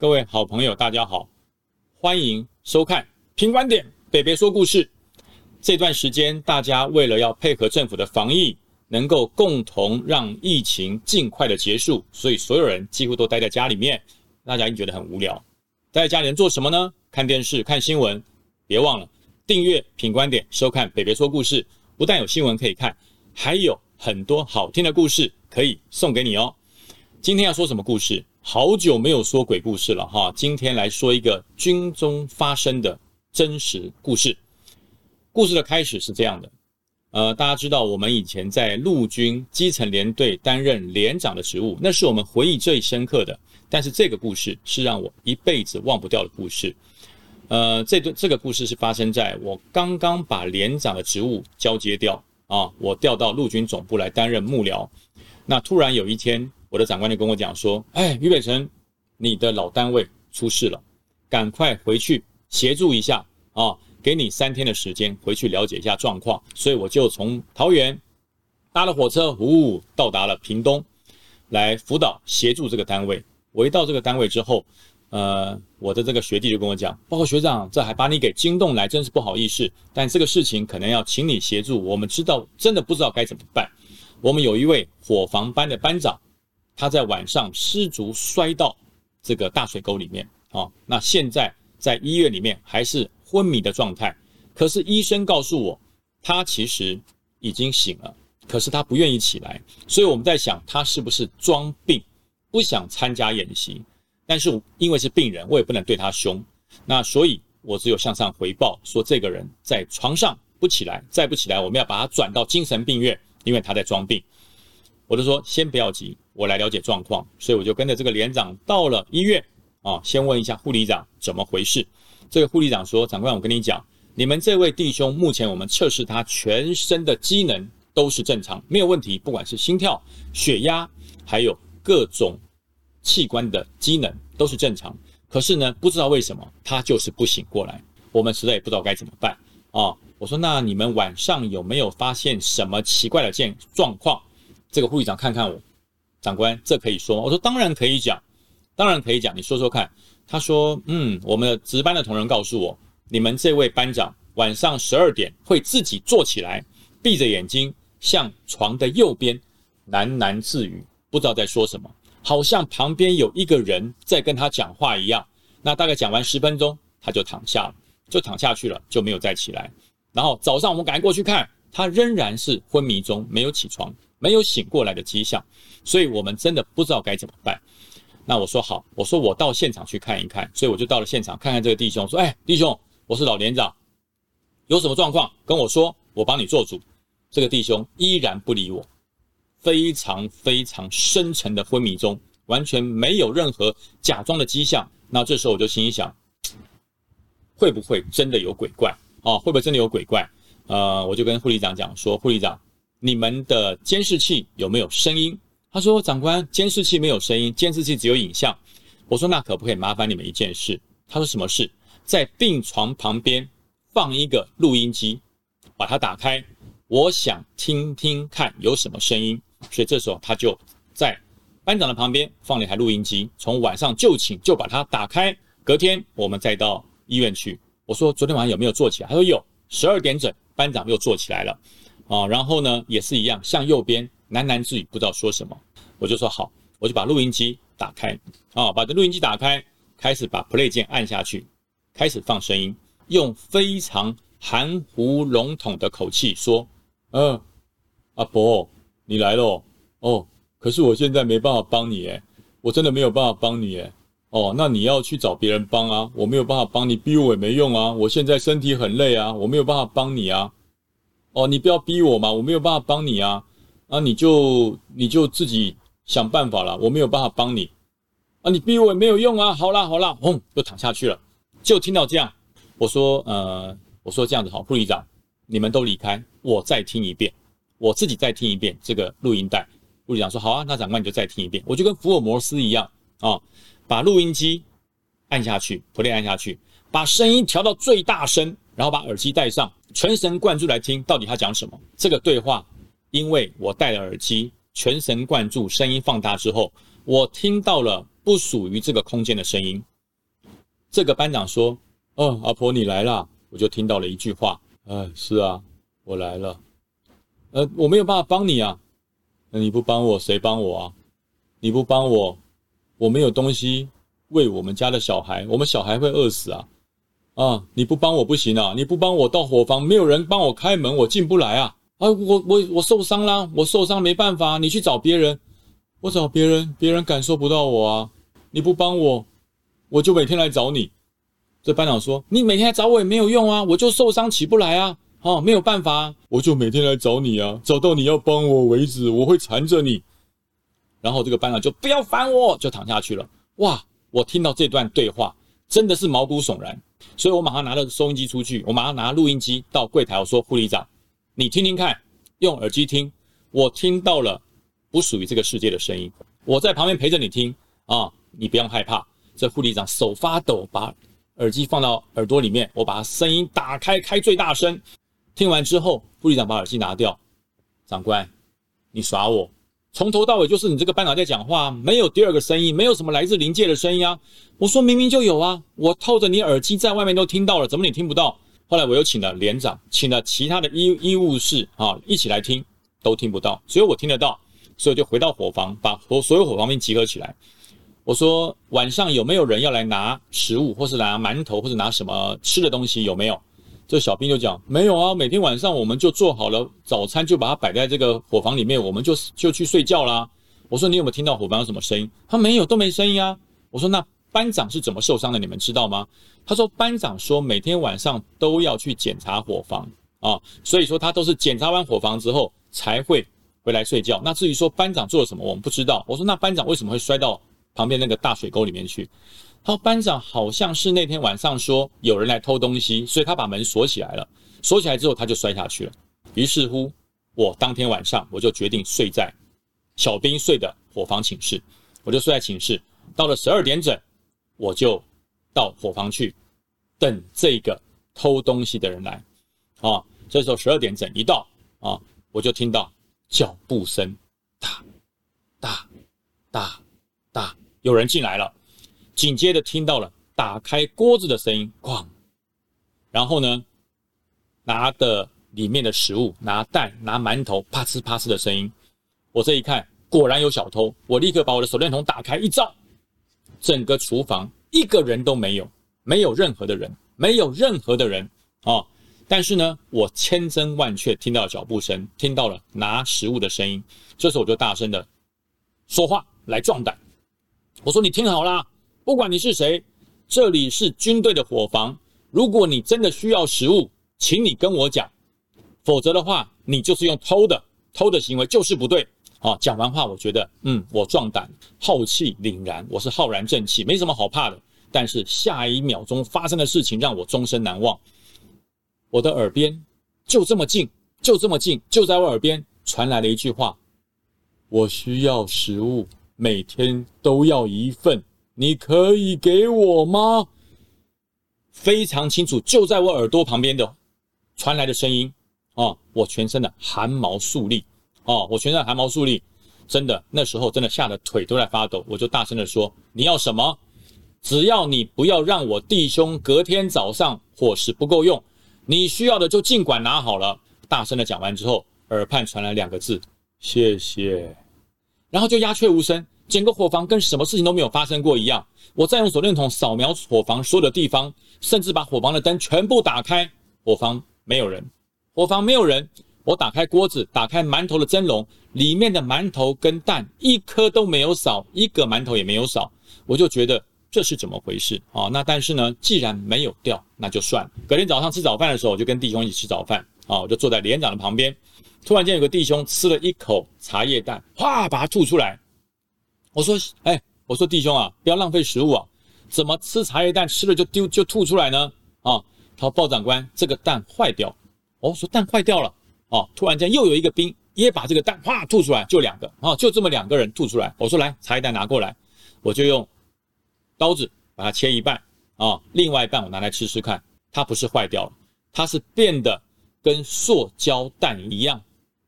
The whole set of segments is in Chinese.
各位好朋友，大家好，欢迎收看《品观点北北说故事》。这段时间，大家为了要配合政府的防疫，能够共同让疫情尽快的结束，所以所有人几乎都待在家里面。大家一定觉得很无聊，待在家里能做什么呢？看电视、看新闻。别忘了订阅《品观点》，收看北北说故事。不但有新闻可以看，还有很多好听的故事可以送给你哦。今天要说什么故事？好久没有说鬼故事了哈，今天来说一个军中发生的真实故事。故事的开始是这样的，呃，大家知道我们以前在陆军基层连队担任连长的职务，那是我们回忆最深刻的。但是这个故事是让我一辈子忘不掉的故事。呃，这段这个故事是发生在我刚刚把连长的职务交接掉啊，我调到陆军总部来担任幕僚。那突然有一天。我的长官就跟我讲说：“哎，于北辰，你的老单位出事了，赶快回去协助一下啊！给你三天的时间回去了解一下状况。”所以我就从桃园搭了火车，呜，到达了屏东，来辅导协助这个单位。我一到这个单位之后，呃，我的这个学弟就跟我讲：“报告学长，这还把你给惊动来，真是不好意思。但这个事情可能要请你协助。我们知道，真的不知道该怎么办。我们有一位伙房班的班长。”他在晚上失足摔到这个大水沟里面啊，那现在在医院里面还是昏迷的状态。可是医生告诉我，他其实已经醒了，可是他不愿意起来。所以我们在想，他是不是装病，不想参加演习？但是因为是病人，我也不能对他凶。那所以我只有向上回报说，这个人在床上不起来，再不起来，我们要把他转到精神病院，因为他在装病。我就说先不要急，我来了解状况，所以我就跟着这个连长到了医院啊，先问一下护理长怎么回事。这个护理长说：“长官，我跟你讲，你们这位弟兄目前我们测试他全身的机能都是正常，没有问题，不管是心跳、血压，还有各种器官的机能都是正常。可是呢，不知道为什么他就是不醒过来，我们实在也不知道该怎么办啊。”我说：“那你们晚上有没有发现什么奇怪的状状况？”这个护理长看看我，长官，这可以说吗？我说当然可以讲，当然可以讲，你说说看。他说，嗯，我们的值班的同仁告诉我，你们这位班长晚上十二点会自己坐起来，闭着眼睛向床的右边喃喃自语，不知道在说什么，好像旁边有一个人在跟他讲话一样。那大概讲完十分钟，他就躺下了，就躺下去了，就没有再起来。然后早上我们赶过去看，他仍然是昏迷中，没有起床。没有醒过来的迹象，所以我们真的不知道该怎么办。那我说好，我说我到现场去看一看，所以我就到了现场看看这个弟兄，说：“哎，弟兄，我是老连长，有什么状况跟我说，我帮你做主。”这个弟兄依然不理我，非常非常深沉的昏迷中，完全没有任何假装的迹象。那这时候我就心里想，会不会真的有鬼怪啊？会不会真的有鬼怪？呃，我就跟护理长讲说，护理长。你们的监视器有没有声音？他说：“长官，监视器没有声音，监视器只有影像。”我说：“那可不可以麻烦你们一件事？”他说：“什么事？在病床旁边放一个录音机，把它打开，我想听听看有什么声音。”所以这时候他就在班长的旁边放了一台录音机，从晚上就寝就把它打开。隔天我们再到医院去。我说：“昨天晚上有没有坐起来？”他说：“有。”十二点整，班长又坐起来了。啊，然后呢，也是一样，向右边喃喃自语，不知道说什么。我就说好，我就把录音机打开，啊，把这录音机打开，开始把 play 键按下去，开始放声音，用非常含糊笼统的口气说：“嗯，阿伯，你来了哦，可是我现在没办法帮你，诶，我真的没有办法帮你，诶，哦，那你要去找别人帮啊，我没有办法帮你，逼我也没用啊，我现在身体很累啊，我没有办法帮你啊。”哦，你不要逼我嘛，我没有办法帮你啊，啊，你就你就自己想办法了，我没有办法帮你，啊，你逼我也没有用啊，好啦好啦，轰，又躺下去了，就听到这样，我说呃，我说这样子好，副理长，你们都离开，我再听一遍，我自己再听一遍这个录音带，护理长说好啊，那长官你就再听一遍，我就跟福尔摩斯一样啊，把录音机按下去，play 按下去，把声音调到最大声。然后把耳机戴上，全神贯注来听，到底他讲什么？这个对话，因为我戴了耳机，全神贯注，声音放大之后，我听到了不属于这个空间的声音，这个班长说：“哦，阿婆你来啦！”我就听到了一句话：“哎，是啊，我来了。呃，我没有办法帮你啊。那你不帮我，谁帮我啊？你不帮我，我没有东西喂我们家的小孩，我们小孩会饿死啊！啊，你不帮我不行啊！你不帮我到伙房，没有人帮我开门，我进不来啊！啊，我我我受伤啦，我受伤没办法，你去找别人，我找别人，别人感受不到我啊！你不帮我，我就每天来找你。”这班长说：“你每天来找我也没有用啊，我就受伤起不来啊，哦，没有办法，我就每天来找你啊，找到你要帮我为止，我会缠着你。”然后这个班长就不要烦我，就躺下去了。哇，我听到这段对话真的是毛骨悚然，所以我马上拿了收音机出去，我马上拿录音机到柜台，我说：“护理长，你听听看，用耳机听，我听到了不属于这个世界的声音，我在旁边陪着你听啊，你不要害怕。”这护理长手发抖，把。耳机放到耳朵里面，我把声音打开，开最大声。听完之后，副理长把耳机拿掉。长官，你耍我？从头到尾就是你这个班长在讲话，没有第二个声音，没有什么来自灵界的声音啊！我说明明就有啊，我套着你耳机在外面都听到了，怎么你听不到？后来我又请了连长，请了其他的医医务室啊，一起来听，都听不到，只有我听得到，所以就回到伙房，把所所有伙房兵集合起来。我说晚上有没有人要来拿食物，或是拿馒头，或者拿什么吃的东西？有没有？这小兵就讲没有啊。每天晚上我们就做好了早餐，就把它摆在这个伙房里面，我们就就去睡觉啦。我说你有没有听到伙房有什么声音？他没有，都没声音啊。我说那班长是怎么受伤的？你们知道吗？他说班长说每天晚上都要去检查伙房啊，所以说他都是检查完伙房之后才会回来睡觉。那至于说班长做了什么，我们不知道。我说那班长为什么会摔到？旁边那个大水沟里面去，他班长好像是那天晚上说有人来偷东西，所以他把门锁起来了。锁起来之后他就摔下去了。于是乎，我当天晚上我就决定睡在小兵睡的伙房寝室，我就睡在寝室。到了十二点整，我就到伙房去等这个偷东西的人来。啊，这时候十二点整一到啊，我就听到脚步声，哒哒哒。大有人进来了，紧接着听到了打开锅子的声音，哐，然后呢，拿的里面的食物，拿蛋，拿馒头，啪呲啪呲的声音。我这一看，果然有小偷，我立刻把我的手电筒打开一照，整个厨房一个人都没有，没有任何的人，没有任何的人啊！但是呢，我千真万确听到脚步声，听到了拿食物的声音，这时候我就大声的说话来壮胆。我说你听好啦，不管你是谁，这里是军队的伙房。如果你真的需要食物，请你跟我讲，否则的话，你就是用偷的，偷的行为就是不对。好，讲完话，我觉得，嗯，我壮胆，浩气凛然，我是浩然正气，没什么好怕的。但是下一秒钟发生的事情让我终身难忘。我的耳边就这么近，就这么近，就在我耳边传来了一句话：我需要食物。每天都要一份，你可以给我吗？非常清楚，就在我耳朵旁边的传来的声音啊！我全身的汗毛竖立啊！我全身汗毛竖立，真的那时候真的吓得腿都在发抖。我就大声的说：“你要什么？只要你不要让我弟兄隔天早上伙食不够用，你需要的就尽管拿好了。”大声的讲完之后，耳畔传来两个字：“谢谢。”然后就鸦雀无声，整个伙房跟什么事情都没有发生过一样。我再用手电筒扫描伙房所有的地方，甚至把伙房的灯全部打开，伙房没有人，伙房没有人。我打开锅子，打开馒头的蒸笼，里面的馒头跟蛋一颗都没有少，一个馒头也没有少。我就觉得这是怎么回事啊？那但是呢，既然没有掉，那就算了。隔天早上吃早饭的时候，我就跟弟兄一起吃早饭啊，我就坐在连长的旁边。突然间，有个弟兄吃了一口茶叶蛋，哗，把它吐出来。我说：“哎，我说弟兄啊，不要浪费食物啊，怎么吃茶叶蛋吃了就丢就吐出来呢？”啊，他说：“鲍长官，这个蛋坏掉。”我说：“蛋坏掉了。”哦，突然间又有一个兵也把这个蛋哗吐出来，就两个啊，就这么两个人吐出来。我说：“来，茶叶蛋拿过来。”我就用刀子把它切一半啊，另外一半我拿来吃吃看。它不是坏掉了，它是变得跟塑胶蛋一样。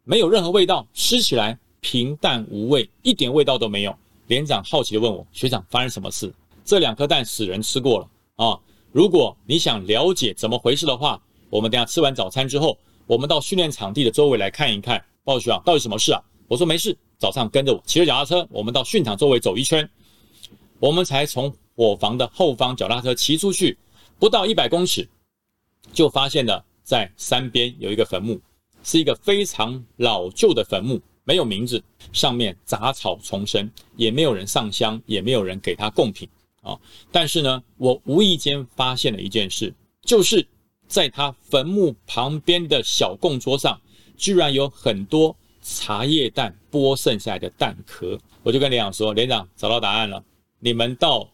没有任何味道，吃起来平淡无味，一点味道都没有。连长好奇的问我：“学长，发生什么事？这两颗蛋死人吃过了。”啊。如果你想了解怎么回事的话，我们等下吃完早餐之后，我们到训练场地的周围来看一看。鲍学长，到底什么事啊？我说没事，早上跟着我骑着脚踏车，我们到训场周围走一圈。我们才从伙房的后方脚踏车骑出去，不到一百公尺，就发现了在山边有一个坟墓，是一个非常老旧的坟墓，没有名字，上面杂草丛生，也没有人上香，也没有人给他贡品啊。但是呢，我无意间发现了一件事，就是在他坟墓旁边的小供桌上，居然有很多茶叶蛋剥剩下来的蛋壳。我就跟连长说：“连长找到答案了。”你们到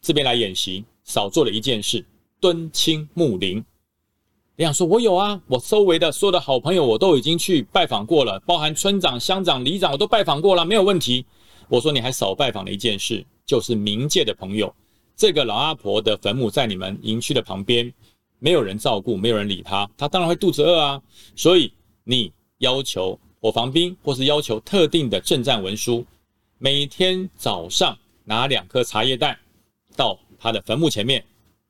这边来演习，少做了一件事，敦亲睦邻。连长说：“我有啊，我周围的所有的好朋友，我都已经去拜访过了，包含村长、乡长、里长，我都拜访过了，没有问题。”我说：“你还少拜访了一件事，就是冥界的朋友。这个老阿婆的坟墓在你们营区的旁边，没有人照顾，没有人理她，她当然会肚子饿啊。所以你要求火防兵，或是要求特定的政战文书，每天早上。”拿两颗茶叶蛋到他的坟墓前面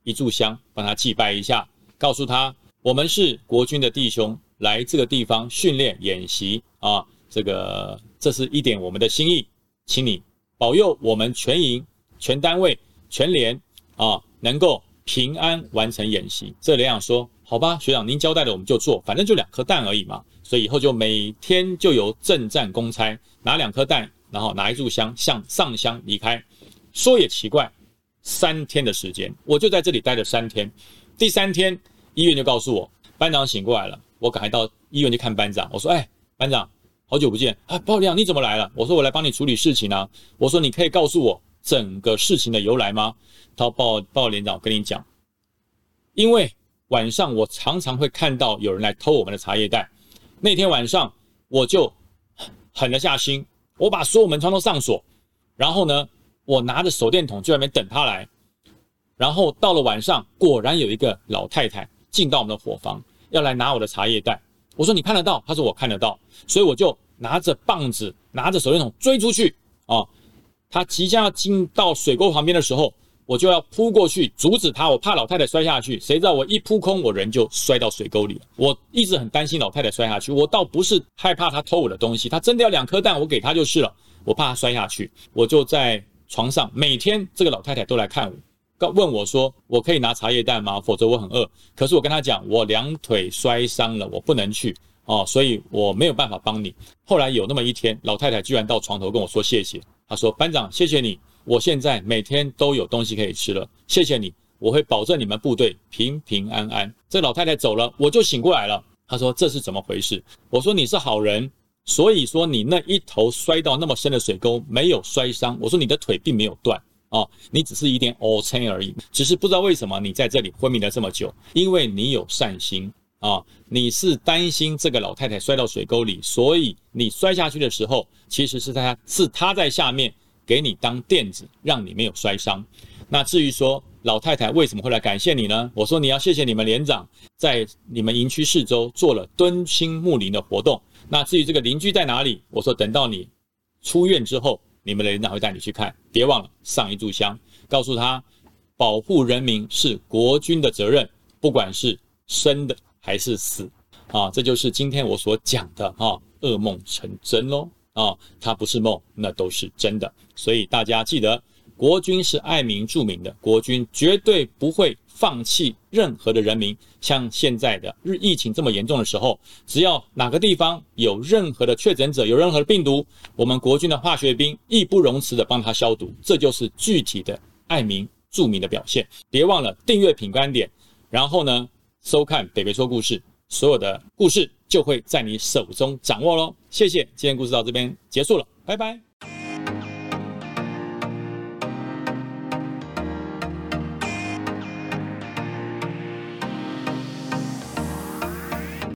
一炷香，帮他祭拜一下，告诉他我们是国军的弟兄，来这个地方训练演习啊，这个这是一点我们的心意，请你保佑我们全营、全单位、全连啊，能够平安完成演习。这连长说：“好吧，学长您交代的我们就做，反正就两颗蛋而已嘛。”所以以后就每天就由正战公差拿两颗蛋。然后拿一炷香向上香离开，说也奇怪，三天的时间，我就在这里待了三天。第三天，医院就告诉我，班长醒过来了。我赶快到医院去看班长。我说：“哎，班长，好久不见啊！鲍亮，你怎么来了？”我说：“我来帮你处理事情啊。”我说：“你可以告诉我整个事情的由来吗？”他报报连长，跟你讲，因为晚上我常常会看到有人来偷我们的茶叶蛋。那天晚上我就狠了下心。我把所有门窗都上锁，然后呢，我拿着手电筒就在那边等他来。然后到了晚上，果然有一个老太太进到我们的伙房，要来拿我的茶叶蛋。我说你看得到？他说我看得到。所以我就拿着棒子，拿着手电筒追出去。啊，他即将要进到水沟旁边的时候。我就要扑过去阻止他，我怕老太太摔下去。谁知道我一扑空，我人就摔到水沟里了。我一直很担心老太太摔下去，我倒不是害怕她偷我的东西，她真的要两颗蛋，我给她就是了。我怕她摔下去，我就在床上，每天这个老太太都来看我，问我说：“我可以拿茶叶蛋吗？否则我很饿。”可是我跟她讲，我两腿摔伤了，我不能去哦，所以我没有办法帮你。后来有那么一天，老太太居然到床头跟我说谢谢，她说：“班长，谢谢你。”我现在每天都有东西可以吃了，谢谢你，我会保证你们部队平平安安。这老太太走了，我就醒过来了。她说：“这是怎么回事？”我说：“你是好人，所以说你那一头摔到那么深的水沟没有摔伤。我说你的腿并没有断啊，你只是一点凹陷而已，只是不知道为什么你在这里昏迷了这么久，因为你有善心啊，你是担心这个老太太摔到水沟里，所以你摔下去的时候，其实是她是她在下面。”给你当垫子，让你没有摔伤。那至于说老太太为什么会来感谢你呢？我说你要谢谢你们连长在你们营区四周做了敦亲睦邻的活动。那至于这个邻居在哪里？我说等到你出院之后，你们的连长会带你去看。别忘了上一炷香，告诉他保护人民是国军的责任，不管是生的还是死。啊，这就是今天我所讲的啊，噩梦成真喽。啊，它不是梦，那都是真的。所以大家记得，国军是爱民助民的，国军绝对不会放弃任何的人民。像现在的日疫情这么严重的时候，只要哪个地方有任何的确诊者，有任何的病毒，我们国军的化学兵义不容辞的帮他消毒，这就是具体的爱民助民的表现。别忘了订阅品观点，然后呢，收看北北说故事，所有的故事就会在你手中掌握喽。谢谢，今天故事到这边结束了，拜拜。